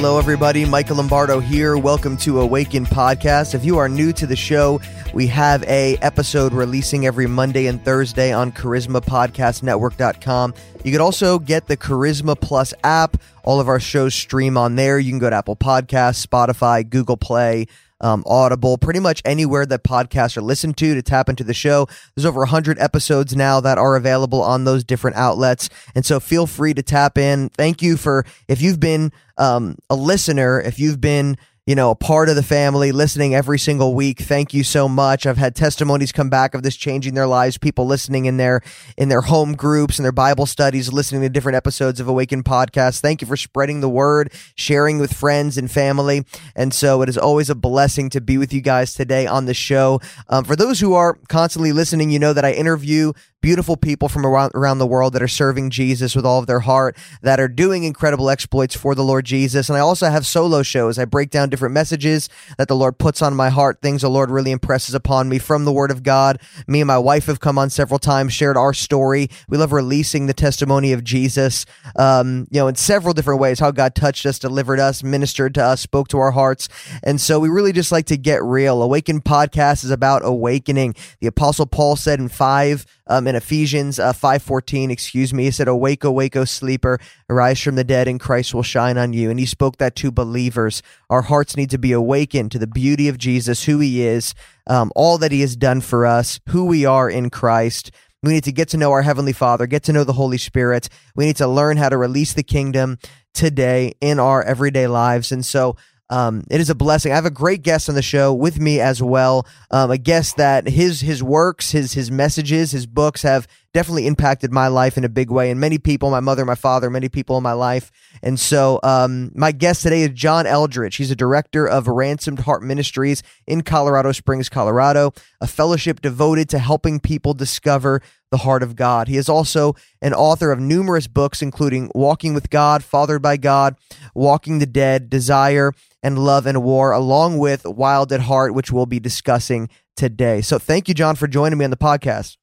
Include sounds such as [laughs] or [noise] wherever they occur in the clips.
Hello, everybody. Michael Lombardo here. Welcome to Awaken Podcast. If you are new to the show, we have a episode releasing every Monday and Thursday on CharismaPodcastNetwork.com. You can also get the Charisma Plus app. All of our shows stream on there. You can go to Apple Podcasts, Spotify, Google Play, um, Audible, pretty much anywhere that podcasts are listened to to tap into the show. There's over 100 episodes now that are available on those different outlets. And so feel free to tap in. Thank you for, if you've been um, a listener, if you've been you know, a part of the family, listening every single week. Thank you so much. I've had testimonies come back of this changing their lives. People listening in their in their home groups and their Bible studies, listening to different episodes of Awakened podcast. Thank you for spreading the word, sharing with friends and family. And so it is always a blessing to be with you guys today on the show. Um, for those who are constantly listening, you know that I interview beautiful people from around, around the world that are serving Jesus with all of their heart, that are doing incredible exploits for the Lord Jesus. And I also have solo shows. I break down different messages that the Lord puts on my heart, things the Lord really impresses upon me from the Word of God. Me and my wife have come on several times, shared our story. We love releasing the testimony of Jesus, um, you know, in several different ways, how God touched us, delivered us, ministered to us, spoke to our hearts. And so we really just like to get real. Awaken podcast is about awakening. The Apostle Paul said in 5, um, in Ephesians uh, 5.14, excuse me, he said, Awake, awake, O sleeper, arise from the dead, and Christ will shine on you. And he spoke that to believers. Our hearts need to be awakened to the beauty of Jesus, who he is, um, all that he has done for us, who we are in Christ. We need to get to know our Heavenly Father, get to know the Holy Spirit. We need to learn how to release the kingdom today in our everyday lives. And so um, it is a blessing. I have a great guest on the show with me as well. Um, a guest that his his works, his his messages, his books have definitely impacted my life in a big way, and many people, my mother, my father, many people in my life. And so, um, my guest today is John Eldredge. He's a director of Ransomed Heart Ministries in Colorado Springs, Colorado, a fellowship devoted to helping people discover the heart of God. He is also an author of numerous books, including Walking with God, Fathered by God, Waking the Dead, Desire, and Love and War, along with Wild at Heart, which we'll be discussing today. So thank you, John, for joining me on the podcast.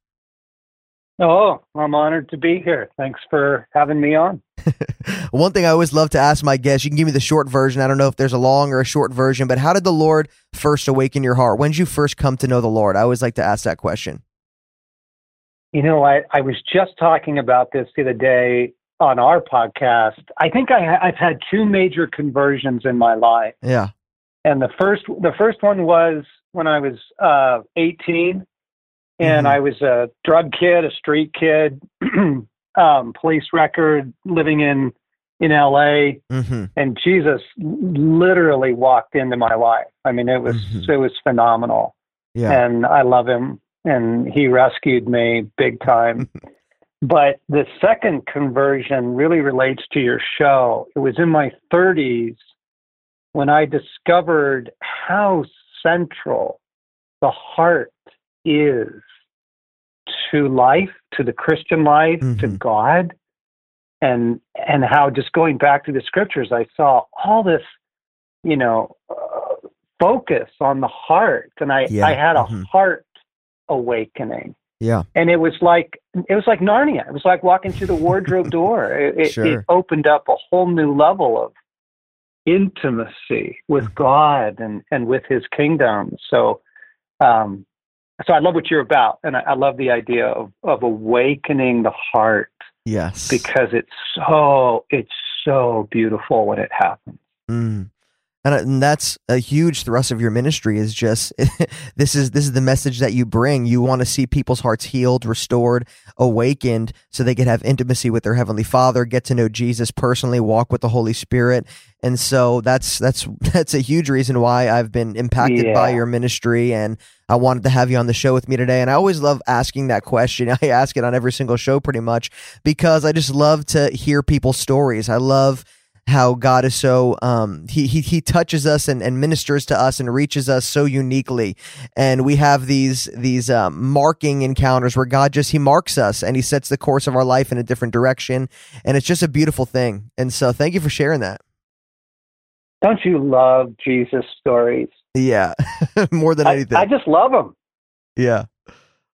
Oh, I'm honored to be here. Thanks for having me on. [laughs] One thing I always love to ask my guests, you can give me the short version. I don't know if there's a long or a short version, but how did the Lord first awaken your heart? When did you first come to know the Lord? I always like to ask that question. You know, I, I was just talking about this the other day on our podcast. I think I, I've had two major conversions in my life. Yeah. And the first, the first one was when I was uh, 18 and mm-hmm. I was a drug kid, a street kid, [clears throat] um, police record, living in in LA, mm-hmm. and Jesus literally walked into my life. I mean, it was mm-hmm. it was phenomenal, yeah. and I love him, and he rescued me big time. [laughs] but the second conversion really relates to your show. It was in my 30s when I discovered how central the heart is to life, to the Christian life, mm-hmm. to God, and and how just going back to the scriptures, I saw all this, you know, uh, focus on the heart, and I yeah. I had a mm-hmm. heart awakening. Yeah, and it was like it was like Narnia. It was like walking through the wardrobe [laughs] door. It, sure. it, it opened up a whole new level of intimacy with mm-hmm. God and and with His kingdom. So um, so I love what you're about, and I, I love the idea of of awakening the heart. Yes, because it's so it's so beautiful when it happens. Mm. And, and that's a huge thrust of your ministry is just [laughs] this is this is the message that you bring you want to see people's hearts healed restored awakened so they can have intimacy with their heavenly father get to know jesus personally walk with the holy spirit and so that's that's [laughs] that's a huge reason why i've been impacted yeah. by your ministry and I wanted to have you on the show with me today. And I always love asking that question. [laughs] I ask it on every single show pretty much because I just love to hear people's stories. I love how God is so um, he, he he touches us and, and ministers to us and reaches us so uniquely, and we have these these um, marking encounters where God just he marks us and he sets the course of our life in a different direction, and it's just a beautiful thing. And so, thank you for sharing that. Don't you love Jesus stories? Yeah, [laughs] more than anything. I, I just love him. Yeah.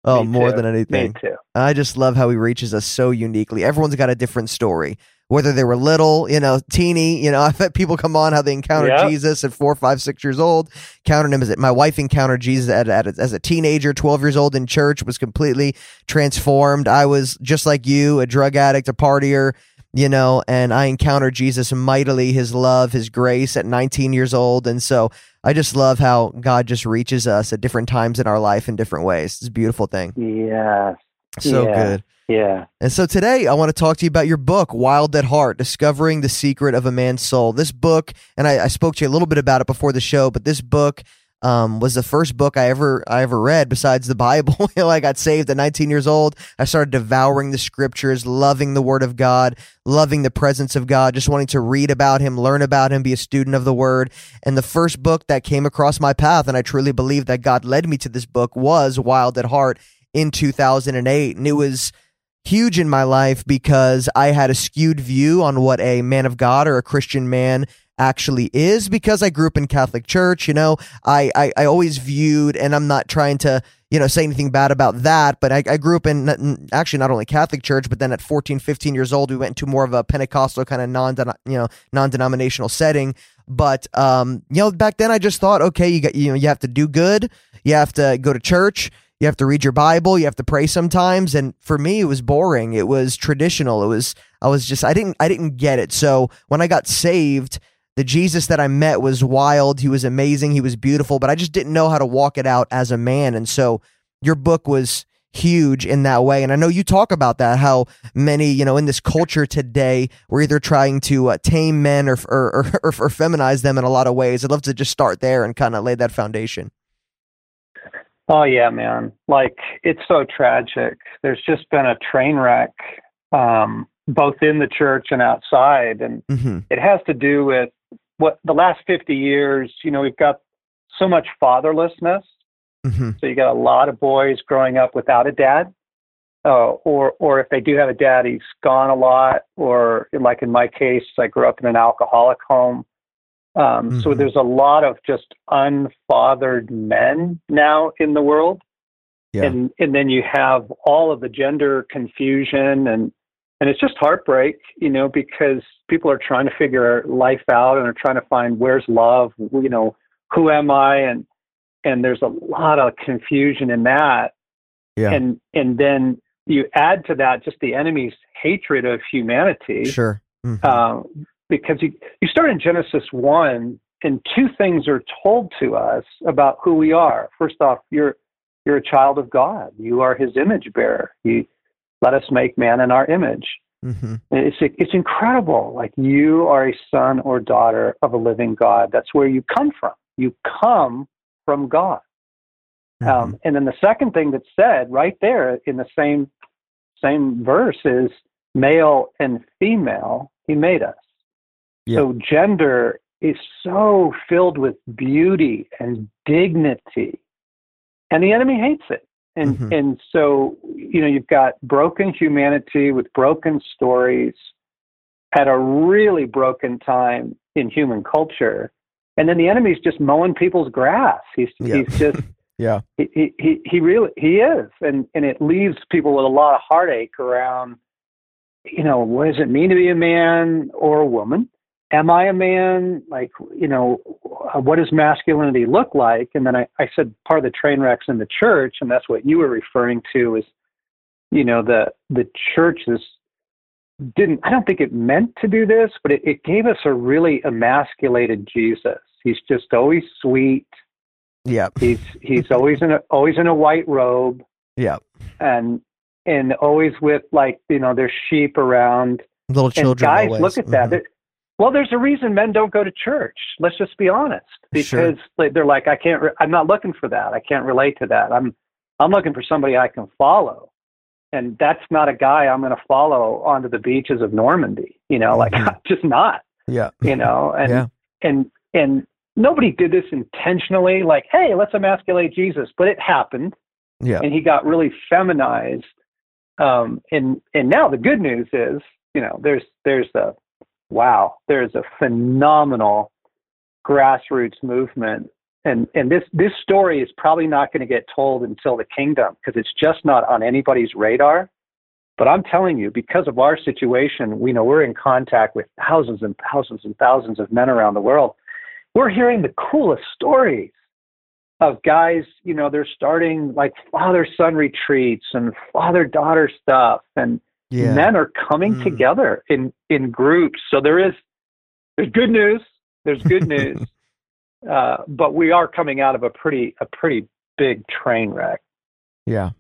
Oh, Me more too. than anything. Me too. I just love how he reaches us so uniquely. Everyone's got a different story. whether they were little, you know, teeny. You know, [laughs] I've had people come on how they encountered Yep. Jesus at four, five, six years old. Counted him as it. my wife encountered Jesus at, at, as a teenager, twelve years old in church, was completely transformed. I was just like you, a drug addict, a partier. You know, and I encountered Jesus mightily, His love, His grace at 19 years old, and so I just love how God just reaches us at different times in our life in different ways. It's a beautiful thing. Yeah. So Yeah. good. Yeah. And so today I want to talk to you about your book, Wild at Heart Discovering the Secret of a Man's Soul. This book, and I, I spoke to you a little bit about it before the show, but this book um, was the first book I ever I ever read besides the Bible. [laughs] I got saved at 19 years old. I started devouring the scriptures, loving the Word of God, loving the presence of God, just wanting to read about Him, learn about Him, be a student of the Word. And the first book that came across my path, and I truly believe that God led me to this book, was Wild at Heart in 2008, and it was huge in my life because I had a skewed view on what a man of God or a Christian man actually is because I grew up in Catholic church, you know, I, I, I always viewed, and I'm not trying to, you know, say anything bad about that, but I, I grew up in n- actually not only Catholic church, but then at 14, 15 years old, we went into more of a Pentecostal kind of non, you know, non-denominational setting. But, um, you know, back then I just thought, okay, you got, you know, you have to do good. You have to go to church. You have to read your Bible. You have to pray sometimes. And for me, it was boring. It was traditional. It was, I was just, I didn't, I didn't get it. So when I got saved, the Jesus that I met was wild. He was amazing. He was beautiful, but I just didn't know how to walk it out as a man. And so your book was huge in that way. And I know you talk about that, how many, you know, in this culture today, we're either trying to uh, tame men or, or, or, [laughs] or, or feminize them in a lot of ways. I'd love to just start there and kind of lay that foundation. Oh yeah, man. Like it's so tragic. There's just been a train wreck, um, both in the church and outside, and hmm it has to do with what the last 50 years. You know, we've got so much fatherlessness. hmm So you got a lot of boys growing up without a dad, uh, or or if they do have a dad, he's gone a lot, or like in my case, I grew up in an alcoholic home. Um, So Mhm. there's a lot of just unfathered men now in the world, Yeah. and and then you have all of the gender confusion and and it's just heartbreak, you know, because people are trying to figure life out and are trying to find where's love, you know, who am I, and and there's a lot of confusion in that Yeah. and and then you add to that just the enemy's hatred of humanity Sure. Mhm. uh, because you you start in genesis 1 and two things are told to us about who we are first off you're you're a child of god you are his image bearer you let us make man in our image Mhm. it's it's incredible like you are a son or daughter of a living god that's where you come from you come from god Mhm. um, and then the second thing that's said right there in the same same verse is male and female he made us. Yeah. So gender is so filled with beauty and dignity, and the enemy hates it. And Mhm. and so you know you've got broken humanity with broken stories at a really broken time in human culture, and then the enemy's just mowing people's grass. He's Yeah. he's just [laughs] yeah. he, he he he really he is and and it leaves people with a lot of heartache around you know what does it mean to be a man or a woman am i a man like you know what does masculinity look like and then i i said part of the train wrecks in the church and that's what you were referring to is you know the the church is didn't i don't think it meant to do this but it, it gave us a really emasculated jesus he's just always sweet Yeah. He's he's [laughs] always in a always in a white robe Yeah. and and always with like you know there's sheep around. Little And children. guys, always. look at that. Mhm. Well, there's a reason men don't go to church. Let's just be honest, because like, they're like, I can't. Re- I'm not looking for that. I can't relate to that. I'm I'm looking for somebody I can follow, and that's not a guy I'm going to follow onto the beaches of Normandy. You know, like [laughs] Mhm. Just not. Yeah. You know, and Yeah. and and nobody did this intentionally. Like, hey, let's emasculate Jesus, but it happened Yeah. and he got really feminized. Um, and and now the good news is, you know, there's there's a wow, there's a phenomenal grassroots movement, and and this this story is probably not going to get told until the kingdom because it's just not on anybody's radar. But I'm telling you, because of our situation, we know we're in contact with thousands and thousands and thousands of men around the world. We're hearing the coolest stories of guys, you know, they're starting like father son retreats and father daughter stuff and yeah. men are coming mm. together in in groups. So there is there's good news. There's good [laughs] news. uh, but we are coming out of a pretty a pretty big train wreck. Yeah.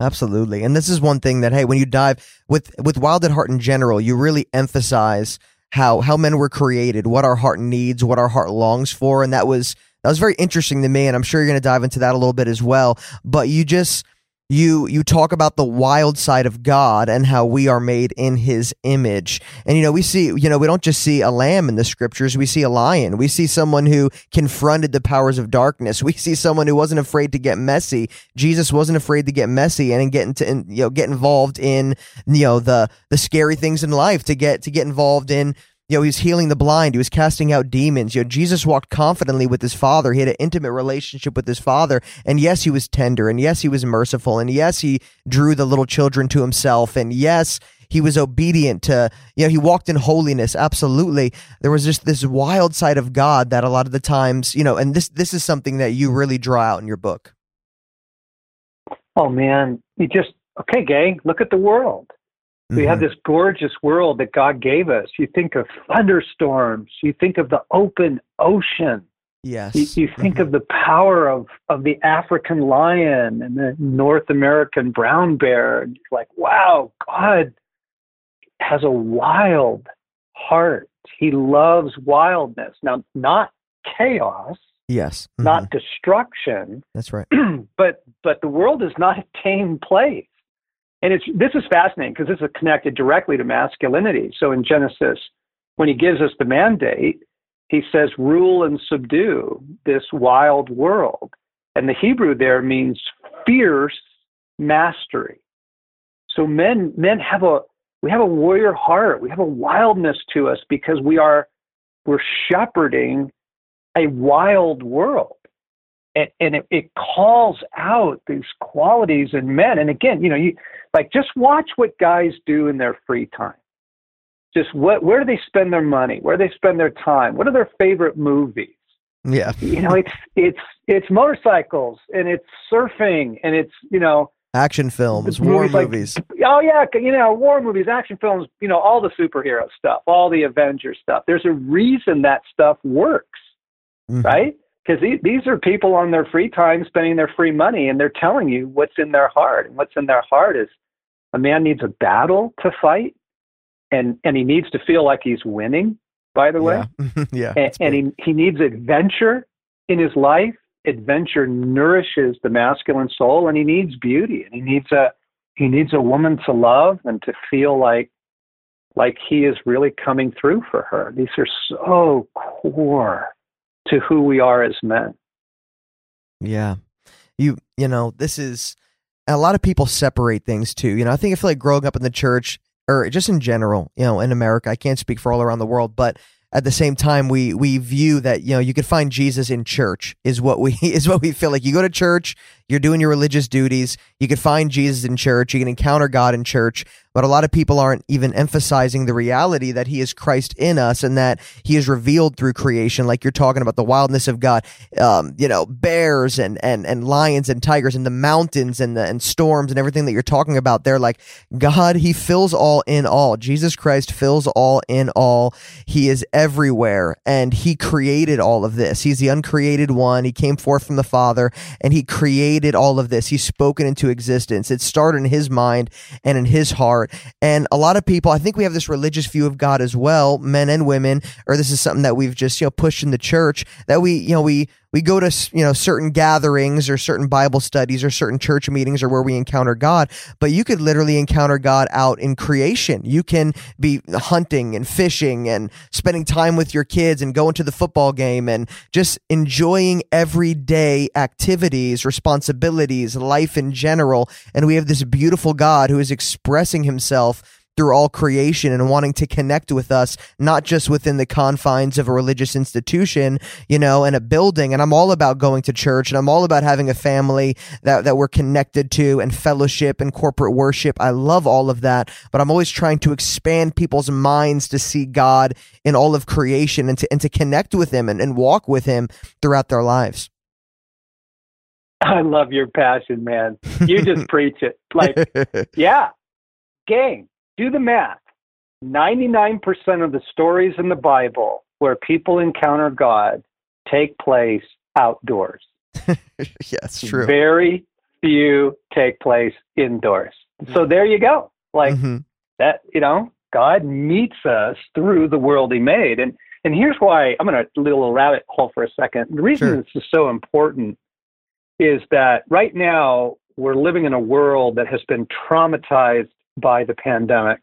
Absolutely. And this is one thing that hey, when you dive with with Wild at Heart in general, you really emphasize how how men were created, what our heart needs, what our heart longs for, and that was that was very interesting to me and I'm sure you're going to dive into that a little bit as well, but you just you you talk about the wild side of God and how we are made in his image. And you know, we see, you know, we don't just see a lamb in the scriptures, we see a lion. We see someone who confronted the powers of darkness. [laughs] We see someone who wasn't afraid to get messy. Jesus wasn't afraid to get messy and get into and, you know, get involved in, you know, the the scary things in life to get to get involved in know, he was healing the blind. He was casting out demons. Know, Jesus walked confidently with his father. He had an intimate relationship with his father. And yes, he was tender. And yes, he was merciful. And yes, he drew the little children to himself. And yes, he was obedient to, you know, he walked in holiness. Absolutely. There was just this wild side of God that a lot of the times, you know, and this, this is something that you really draw out in your book. Oh man, you just, okay, gang, look at the world. We mm-hmm. have this gorgeous world that God gave us. You think of thunderstorms, you think of the open ocean. Yes. You, you think mm-hmm. of the power of, of the African lion and the North American brown bear. And you're like, wow, God has a wild heart. He loves wildness. Now, not chaos. Yes. Mm-hmm. Not destruction. That's right. [clears throat] but but the world is not a tame place and it's this is fascinating because this is connected directly to masculinity. So in Genesis, when he gives us the mandate, he says, "Rule and subdue this wild world," and the Hebrew there means fierce mastery. So men men have a we have a warrior heart. We have a wildness to us because we are we're shepherding a wild world and, and it, it, calls out these qualities in men. And again, you know, you like just watch what guys do in their free time. Just what where do they spend their money? Where do they spend their time? What are their favorite movies? Yeah. You know, it's it's it's motorcycles and it's surfing and it's, you know, action films, war movies. Like, oh yeah, you know, war movies, action films, you know, all the superhero stuff, all the Avengers stuff. There's a reason that stuff works. Mm-hmm. Right? Because these are people on their free time spending their free money and they're telling you what's in their heart and what's in their heart is a man needs a battle to fight and and he needs to feel like he's winning by the way. Yeah, [laughs] yeah and, and he, he needs adventure in his life. Adventure nourishes the masculine soul and he needs beauty and he needs a he needs a woman to love and to feel like like he is really coming through for her. These are so core to who we are as men. Yeah. You you know, this is a lot of people separate things too. You know, I think I feel like growing up in the church or just in general, you know, in America, I can't speak for all around the world, but at the same time we we view that you know you could find Jesus in church is what we [laughs] is what we feel like you go to church you're doing your religious duties you could find Jesus in church you can encounter God in church but a lot of people aren't even emphasizing the reality that he is Christ in us and that he is revealed through creation like you're talking about the wildness of God um, you know bears and and and lions and tigers and the mountains and the and storms and everything that you're talking about there like God he fills all in all Jesus Christ fills all in all he is everywhere and he created all of this. He's the uncreated one. He came forth from the Father and he created all of this. He's spoken into existence. It started in his mind and in his heart. And a lot of people, I think we have this religious view of God as well, men and women, or this is something that we've just, you know, pushed in the church that we, you know, we, we go to you know certain gatherings or certain bible studies or certain church meetings or where we encounter god but you could literally encounter god out in creation. You can be hunting and fishing and spending time with your kids and going to the football game and just enjoying everyday activities responsibilities life in general. And we have this beautiful god who is expressing himself through all creation and wanting to connect with us, not just within the confines of a religious institution, you know, and a building. And I'm all about going to church and I'm all about having a family that, that we're connected to and fellowship and corporate worship. I love all of that, but I'm always trying to expand people's minds to see God in all of creation and to, and to connect with him and, and walk with him throughout their lives. I love your passion, man. You just [laughs] preach it. Like, yeah, gang, do the math. 99% of the stories in the Bible where people encounter God take place outdoors. [laughs] yes, true. Very few take place indoors. So there you go. Like mm-hmm. that, you know, God meets us through the world he made. And and here's why I'm going to little rabbit hole for a second. The reason sure. this is so important is that right now we're living in a world that has been traumatized by the pandemic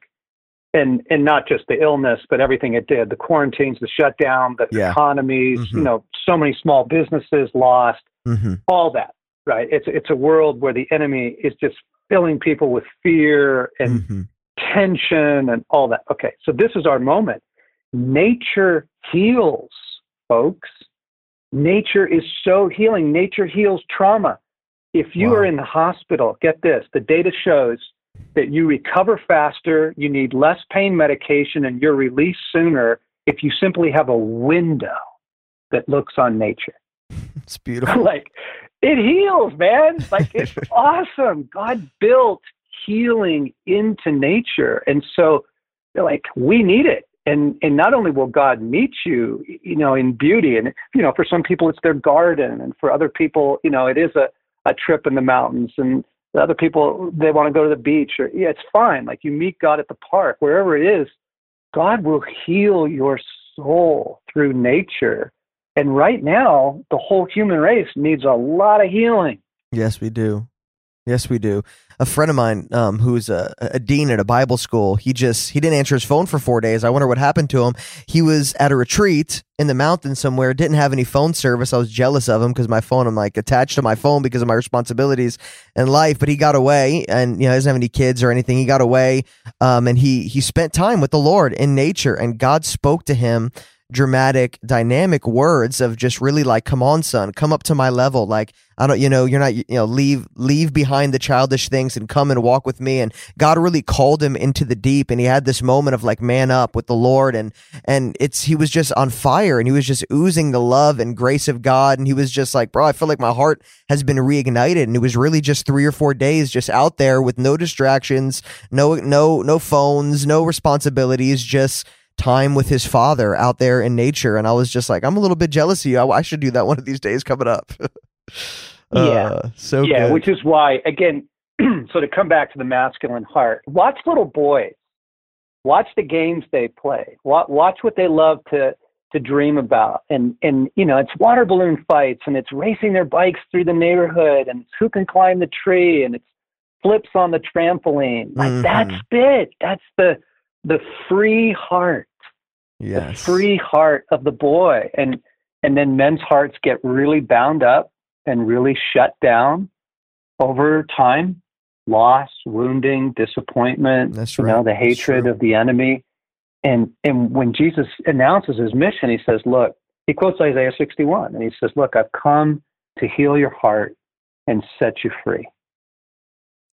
and and not just the illness but everything it did the quarantines the shutdown the yeah. economies mm-hmm. you know so many small businesses lost mm-hmm. all that right it's it's a world where the enemy is just filling people with fear and mm-hmm. tension and all that okay so this is our moment nature heals folks nature is so healing nature heals trauma if you wow. are in the hospital get this the data shows that you recover faster, you need less pain medication, and you're released sooner if you simply have a window that looks on nature. [laughs] It's beautiful. [laughs] like it heals, man. Like it's [laughs] awesome. God built healing into nature. And so like we need it. And and not only will God meet you, you know, in beauty and you know, for some people it's their garden and for other people, you know, it is a, a trip in the mountains and the other people they want to go to the beach or yeah it's fine. Like you meet god at the park wherever it is god will heal your soul through nature. And right now the whole human race needs a lot of healing. Yes we do Yes, we do. A friend of mine, um, who's a, a, dean at a Bible school, he just he didn't answer his phone for four days. I wonder what happened to him. He was at a retreat in the mountains somewhere, didn't have any phone service. I was jealous of him because my phone, I'm like attached to my phone because of my responsibilities in life. But he got away, and you know, he doesn't have any kids or anything. He got away, um, and he he spent time with the Lord in nature, and God spoke to him dramatic, dynamic words of just really like, come on, son, come up to my level. Like, I don't, you know, you're not, you know, leave, leave behind the childish things and come and walk with me. And God really called him into the deep. And he had this moment of like, man up with the Lord. And, and it's, he was just on fire and he was just oozing the love and grace of God. And he was just like, bro, I feel like my heart has been reignited. And it was really just three or four days just out there with no distractions, no, no, no phones, no responsibilities, just, time with his father out there in nature. And I was just like, I'm a little bit jealous of you. I, I should do that one of these days coming up. [laughs] uh, yeah. So yeah, good. which is why, again, [clears throat] so to come back to the masculine heart, watch little boys, watch the games they play, watch, watch what they love to to dream about and and you know it's water balloon fights and it's racing their bikes through the neighborhood and it's who can climb the tree and it's flips on the trampoline like mm-hmm. that's it that's the the free heart, yes. the free heart of the boy, and and then men's hearts get really bound up and really shut down over time, loss, wounding, disappointment, That's right. you know, the hatred of the enemy. And and when Jesus announces his mission, he says, "Look," he quotes Isaiah 61, and he says, "Look, I've come to heal your heart and set you free."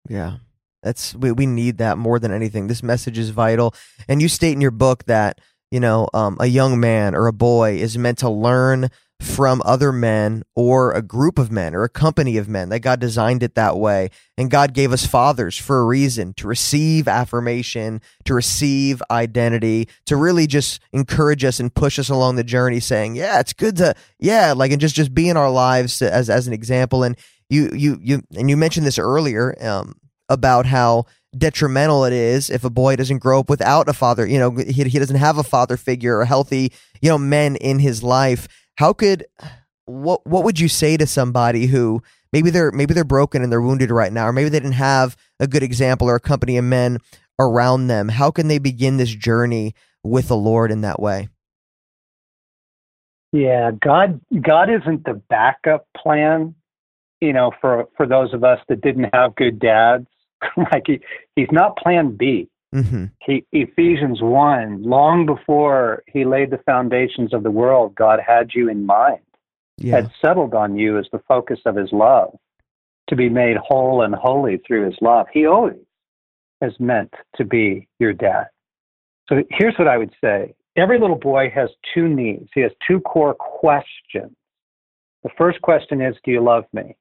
Yeah. That's we, we need that more than anything. This message is vital. And you state in your book that, you know, um, a young man or a boy is meant to learn from other men or a group of men or a company of men that God designed it that way. And God gave us fathers for a reason to receive affirmation, to receive identity, to really just encourage us and push us along the journey saying, yeah, it's good to, yeah, like, and just, just be in our lives as, as an example. And you, you, you, and you mentioned this earlier, um, about how detrimental it is if a boy doesn't grow up without a father. You know, he, he doesn't have a father figure or healthy, you know, men in his life. How could what what would you say to somebody who maybe they're maybe they're broken and they're wounded right now, or maybe they didn't have a good example or a company of men around them? How can they begin this journey with the Lord in that way? Yeah, God God isn't the backup plan, you know, for for those of us that didn't have good dads [laughs] like he, he's not plan B. Mm-hmm. He, Ephesians 1, long before he laid the foundations of the world, God had you in mind, Yeah. had settled on you as the focus of his love, to be made whole and holy through his love. He always has meant to be your dad. So here's what I would say every little boy has two needs, he has two core questions. The first question is, Do you love me?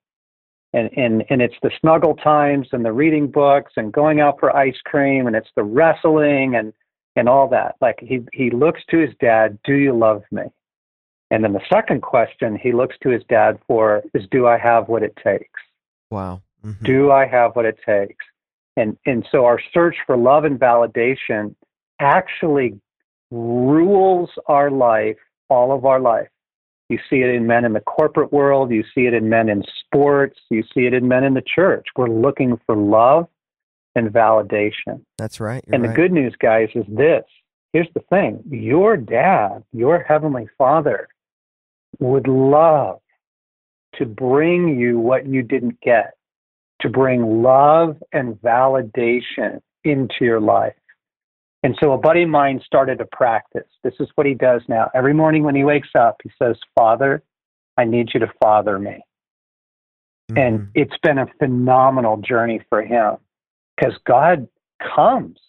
And, and, and it's the snuggle times and the reading books and going out for ice cream and it's the wrestling and, and all that. Like he, he looks to his dad, Do you love me? And then the second question he looks to his dad for is, Do I have what it takes? Wow. Mhm. Do I have what it takes? And and so our search for love and validation actually rules our life, all of our life. You see it in men in the corporate world, you see it in men in sports, you see it in men in the church. We're looking for love and validation. That's right. And the right. good news, guys, is this. Here's the thing your dad, your heavenly father, would love to bring you what you didn't get, to bring love and validation into your life. And so a buddy of mine started a practice. This is what he does now. Every morning when he wakes up, he says, Father, I need you to father me. And Mhm. it's been a phenomenal journey for him because God comes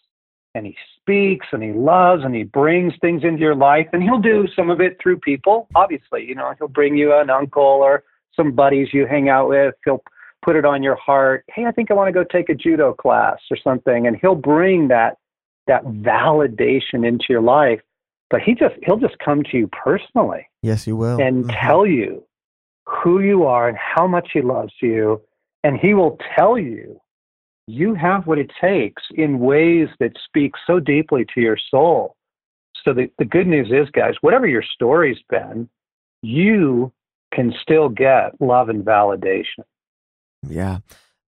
and he speaks and he loves and he brings things into your life. And he'll do some of it through people, obviously. You know, he'll bring you an uncle or some buddies you hang out with. He'll put it on your heart. Hey, I think I want to go take a judo class or something. And he'll bring that that validation into your life. But he just he'll just come to you personally yes, you will. and Mhm. tell you who you are and how much he loves you. And he will tell you you have what it takes in ways that speak so deeply to your soul. So the, the good news is, guys, whatever your story's been, you can still get love and validation. Yeah.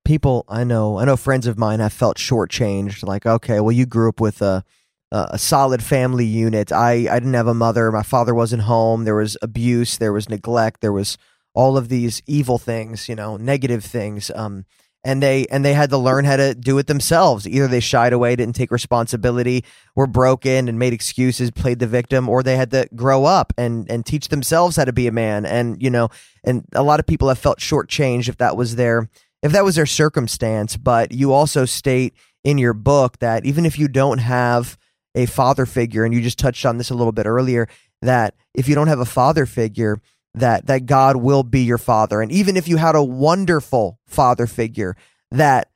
People I know, I know friends of mine have felt shortchanged. Like, okay, well, you grew up with a a solid family unit. I I didn't have a mother. My father wasn't home. There was abuse. There was neglect. There was all of these evil things. You know, negative things. Um, and they and they had to learn how to do it themselves. Either they shied away, didn't take responsibility, were broken and made excuses, played the victim, or they had to grow up and and teach themselves how to be a man. And you know, and a lot of people have felt shortchanged if that was their if that was their circumstance. But you also state in your book that even if you don't have a father figure, and you just touched on this a little bit earlier, that if you don't have a father figure, that that God will be your father. And even if you had a wonderful father figure, that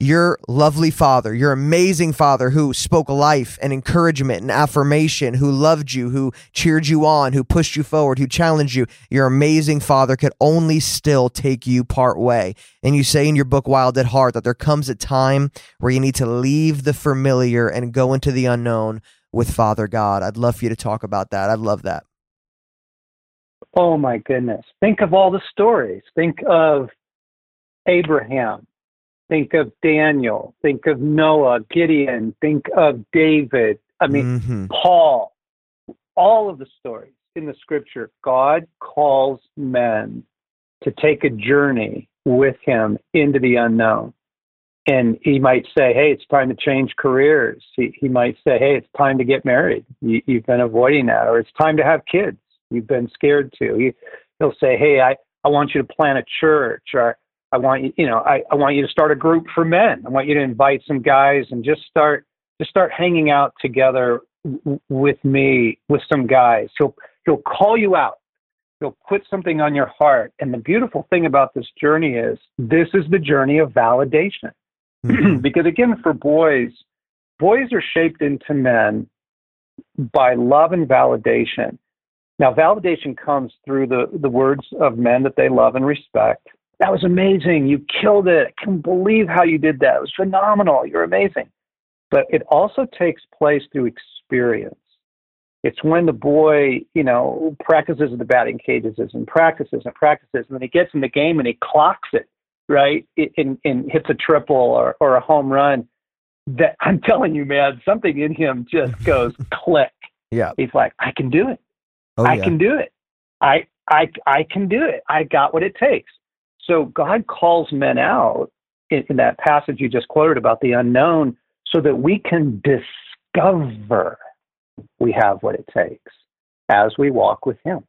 your lovely father, your amazing father who spoke life and encouragement and affirmation, who loved you, who cheered you on, who pushed you forward, who challenged you, your amazing father could only still take you part way. And you say in your book, Wild at Heart, that there comes a time where you need to leave the familiar and go into the unknown with Father God. I'd love for you to talk about that. I'd love that. Oh my goodness. Think of all the stories. Think of Abraham. Think of Daniel. Think of Noah, Gideon. Think of David. I mean, Mhm. Paul. All of the stories in the scripture, God calls men to take a journey with him into the unknown. And he might say, Hey, it's time to change careers. He, he might say, Hey, it's time to get married. You, you've been avoiding that. Or it's time to have kids. You've been scared to. He, he'll say, Hey, I, I want you to plant a church. Or I want you, you know, I, I want you to start a group for men. I want you to invite some guys and just start, just start hanging out together w- with me, with some guys. He'll, he'll call you out. He'll put something on your heart. And the beautiful thing about this journey is this is the journey of validation. Mhm. [clears throat] because again, for boys, boys are shaped into men by love and validation. Now, validation comes through the, the words of men that they love and respect. That was amazing. You killed it. I can't believe how you did that. It was phenomenal. You're amazing. But it also takes place through experience. It's when the boy, you know, practices the batting cages and practices and practices, and then he gets in the game and he clocks it, right? And, and hits a triple or, or a home run. That [laughs] I'm telling you, man, something in him just [laughs] goes click. Yeah. He's like, I can do it. Oh, I yeah. can do it. I I I can do it. I got what it takes. So God calls men out in, in that passage you just quoted about the unknown so that we can discover we have what it takes as we walk with Him.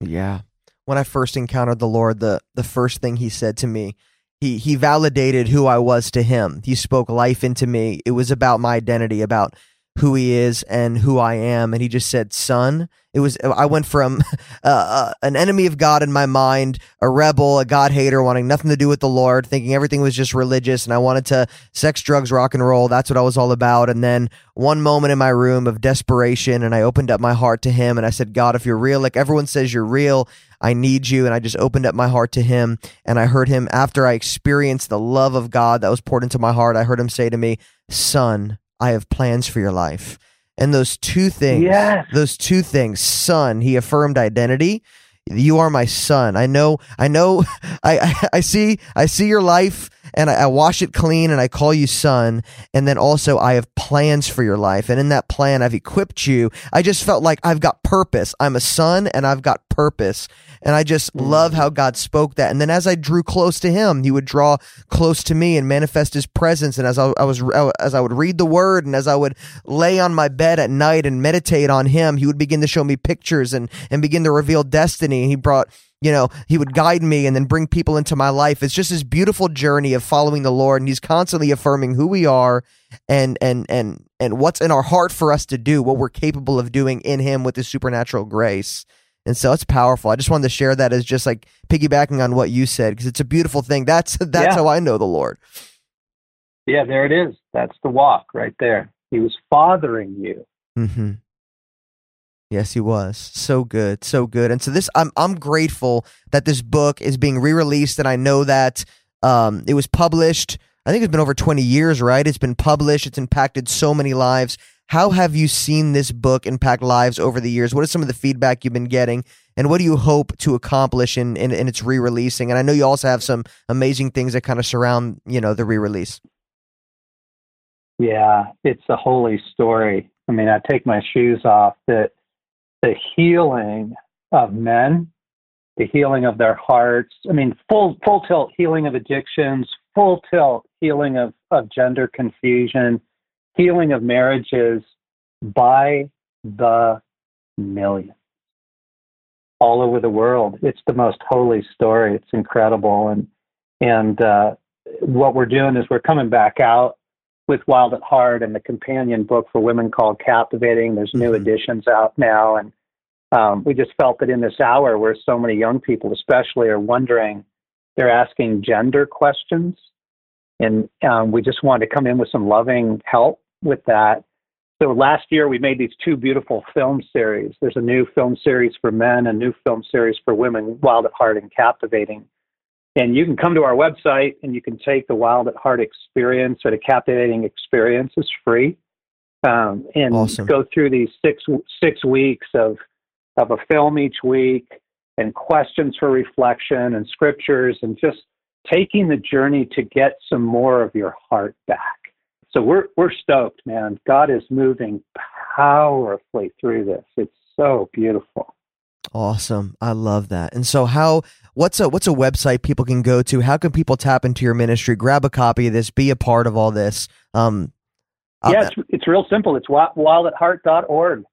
Yeah. When I first encountered the Lord, the, the first thing He said to me, he, he validated who I was to Him. He spoke life into me. It was about my identity, about who he is and who I am. And he just said, son. It was, I went from [laughs] uh, uh, an enemy of God in my mind, a rebel, a God hater, wanting nothing to do with the Lord, thinking everything was just religious. And I wanted to sex, drugs, rock and roll. That's what I was all about. And then one moment in my room of desperation, and I opened up my heart to him. And I said, God, if you're real, like everyone says you're real, I need you. And I just opened up my heart to him. And I heard him after I experienced the love of God that was poured into my heart. I heard him say to me, son, I have plans for your life. And those two things, yes. those two things, son, he affirmed identity. You are my son. I know, I know, [laughs] I, I, I see, I see your life and I, I, wash it clean and I call you son. And then also I have plans for your life. And in that plan, I've equipped you. I just felt like I've got purpose. I'm a son and I've got purpose. And I just mm. love how God spoke that. And then as I drew close to him, he would draw close to me and manifest his presence. And as I, I was, as I would read the word and as I would lay on my bed at night and meditate on him, he would begin to show me pictures and, and begin to reveal destiny. He brought you know, he would guide me and then bring people into my life. It's just this beautiful journey of following the Lord, and he's constantly affirming who we are and and and and what's in our heart for us to do, what we're capable of doing in him with his supernatural grace. And so it's powerful. I just wanted to share that as just like piggybacking on what you said because it's a beautiful thing. That's [laughs] that's yeah. how I know the Lord. Yeah, there it is. That's the walk right there. He was fathering you. Mm-hmm. Yes, he was. So good, so good. And so this I'm I'm grateful that this book is being re-released and I know that um it was published I think it's been over 20 years, right? It's been published, it's impacted so many lives. How have you seen this book impact lives over the years? What is some of the feedback you've been getting? And what do you hope to accomplish in, in, in its re-releasing? And I know you also have some amazing things that kind of surround, you know, the re-release. Yeah, it's a holy story. I mean, I take my shoes off that the healing of men, the healing of their hearts. I mean, full full tilt healing of addictions, full tilt healing of, of gender confusion, healing of marriages by the millions all over the world. It's the most holy story. It's incredible, and and uh, what we're doing is we're coming back out with Wild at Heart and the companion book for women called Captivating. There's new mm-hmm. editions out now, and um, we just felt that in this hour where so many young people, especially, are wondering, they're asking gender questions, and um, we just wanted to come in with some loving help with that. So last year we made these two beautiful film series. There's a new film series for men, a new film series for women, Wild at Heart and Captivating. And you can come to our website and you can take the Wild at Heart experience or the Captivating experience. is free. Um, and awesome. go through these six six weeks of of a film each week and questions for reflection and scriptures and just taking the journey to get some more of your heart back. So we're we're stoked, man. God is moving powerfully through this. It's so beautiful. Awesome. I love that. And so how what's a what's a website people can go to? How can people tap into your ministry, grab a copy of this, be a part of all this? Um yeah, it's, it's real simple. It's wildatheart.org.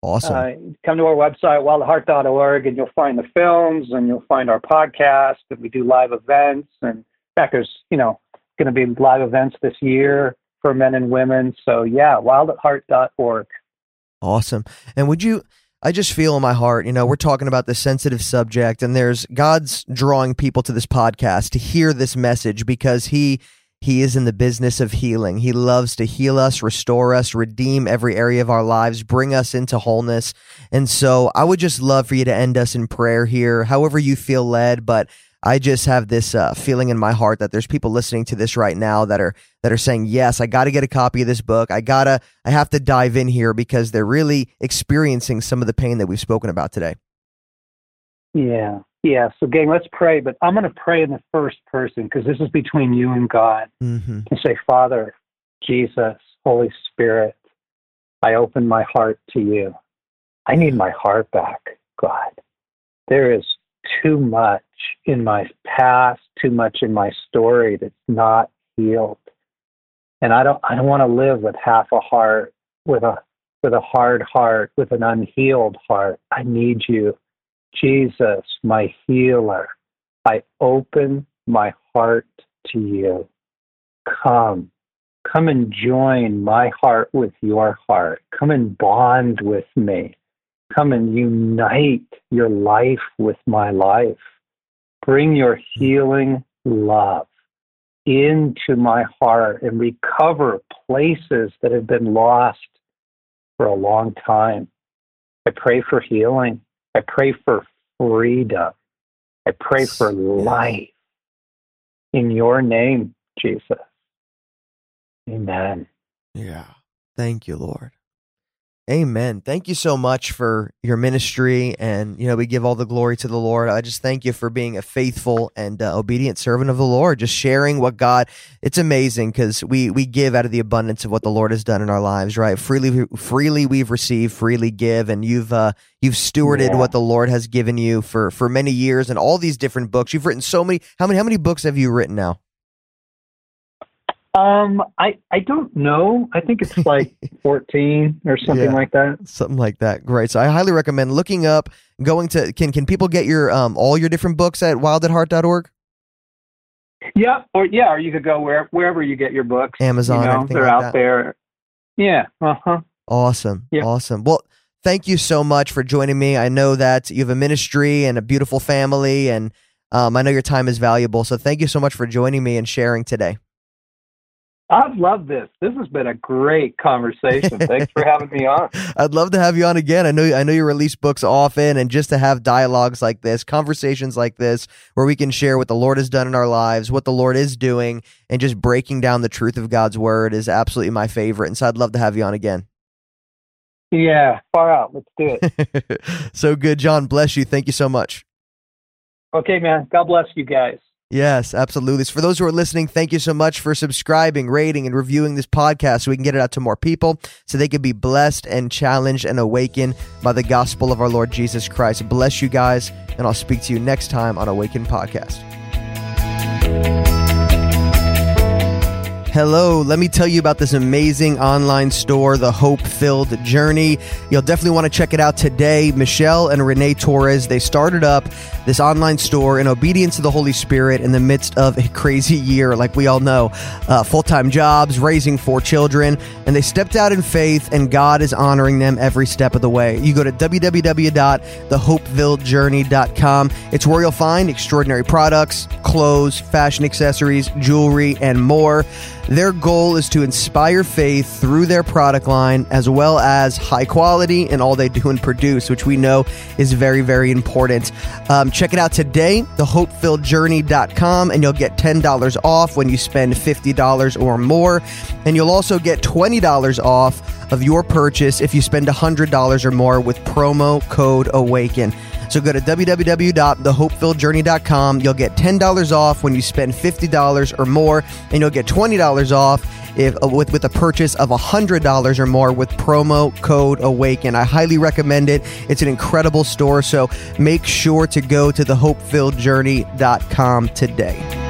Awesome. Uh, come to our website, wildatheart.org, and you'll find the films and you'll find our podcast. And we do live events. And in fact, there's, you know, going to be live events this year for men and women. So yeah, wildatheart.org. Awesome. And would you I just feel in my heart, you know, we're talking about this sensitive subject and there's God's drawing people to this podcast to hear this message because he he is in the business of healing. He loves to heal us, restore us, redeem every area of our lives, bring us into wholeness. And so I would just love for you to end us in prayer here, however you feel led, but I just have this uh, feeling in my heart that there's people listening to this right now that are that are saying, "Yes, I got to get a copy of this book. I gotta, I have to dive in here because they're really experiencing some of the pain that we've spoken about today." Yeah, yeah. So, gang, let's pray. But I'm going to pray in the first person because this is between you and God. Mm-hmm. And say, Father, Jesus, Holy Spirit, I open my heart to you. I need my heart back, God. There is too much in my past, too much in my story that's not healed. And I don't I don't want to live with half a heart, with a with a hard heart, with an unhealed heart. I need you. Jesus, my healer. I open my heart to you. Come. Come and join my heart with your heart. Come and bond with me. Come and unite your life with my life. Bring your healing love into my heart and recover places that have been lost for a long time. I pray for healing. I pray for freedom. I pray for life in your name, Jesus. Amen. Yeah. Thank you, Lord. Amen. Thank you so much for your ministry. And, you know, we give all the glory to the Lord. I just thank you for being a faithful and uh, obedient servant of the Lord, just sharing what God, it's amazing because we, we give out of the abundance of what the Lord has done in our lives, right? Freely, freely we've received, freely give. And you've, uh, you've stewarded yeah. what the Lord has given you for, for many years and all these different books. You've written so many, how many, how many books have you written now? Um, I I don't know. I think it's like [laughs] 14 or something yeah, like that. Something like that. Great. So I highly recommend looking up, going to can can people get your um all your different books at wildatheart.org? Yeah, or yeah, or you could go where wherever you get your books. Amazon, you know, they're like out that. there. Yeah. Uh huh. Awesome. Yeah. Awesome. Well, thank you so much for joining me. I know that you have a ministry and a beautiful family, and um, I know your time is valuable. So thank you so much for joining me and sharing today. I've loved this. This has been a great conversation. Thanks for having me on. [laughs] I'd love to have you on again. I know I know you release books often and just to have dialogues like this, conversations like this where we can share what the Lord has done in our lives, what the Lord is doing and just breaking down the truth of God's word is absolutely my favorite. And so I'd love to have you on again. Yeah, far out. Let's do it. [laughs] so good, John. Bless you. Thank you so much. Okay, man. God bless you guys. Yes, absolutely. So for those who are listening, thank you so much for subscribing, rating, and reviewing this podcast so we can get it out to more people so they can be blessed and challenged and awakened by the gospel of our Lord Jesus Christ. Bless you guys, and I'll speak to you next time on Awaken Podcast. Hello, let me tell you about this amazing online store, The Hope Filled Journey. You'll definitely want to check it out today. Michelle and Renee Torres, they started up this online store in obedience to the Holy Spirit in the midst of a crazy year, like we all know. Uh, Full time jobs, raising four children, and they stepped out in faith, and God is honoring them every step of the way. You go to www.thehopefilledjourney.com. It's where you'll find extraordinary products, clothes, fashion accessories, jewelry, and more. Their goal is to inspire faith through their product line as well as high quality in all they do and produce, which we know is very, very important. Um, check it out today, thehopefilledjourney.com, and you'll get $10 off when you spend $50 or more. And you'll also get $20 off of your purchase if you spend $100 or more with promo code AWAKEN. So go to www.thehopefilledjourney.com. You'll get $10 off when you spend $50 or more, and you'll get $20 off if uh, with with a purchase of $100 or more with promo code awaken i highly recommend it it's an incredible store so make sure to go to thehopefilledjourney.com today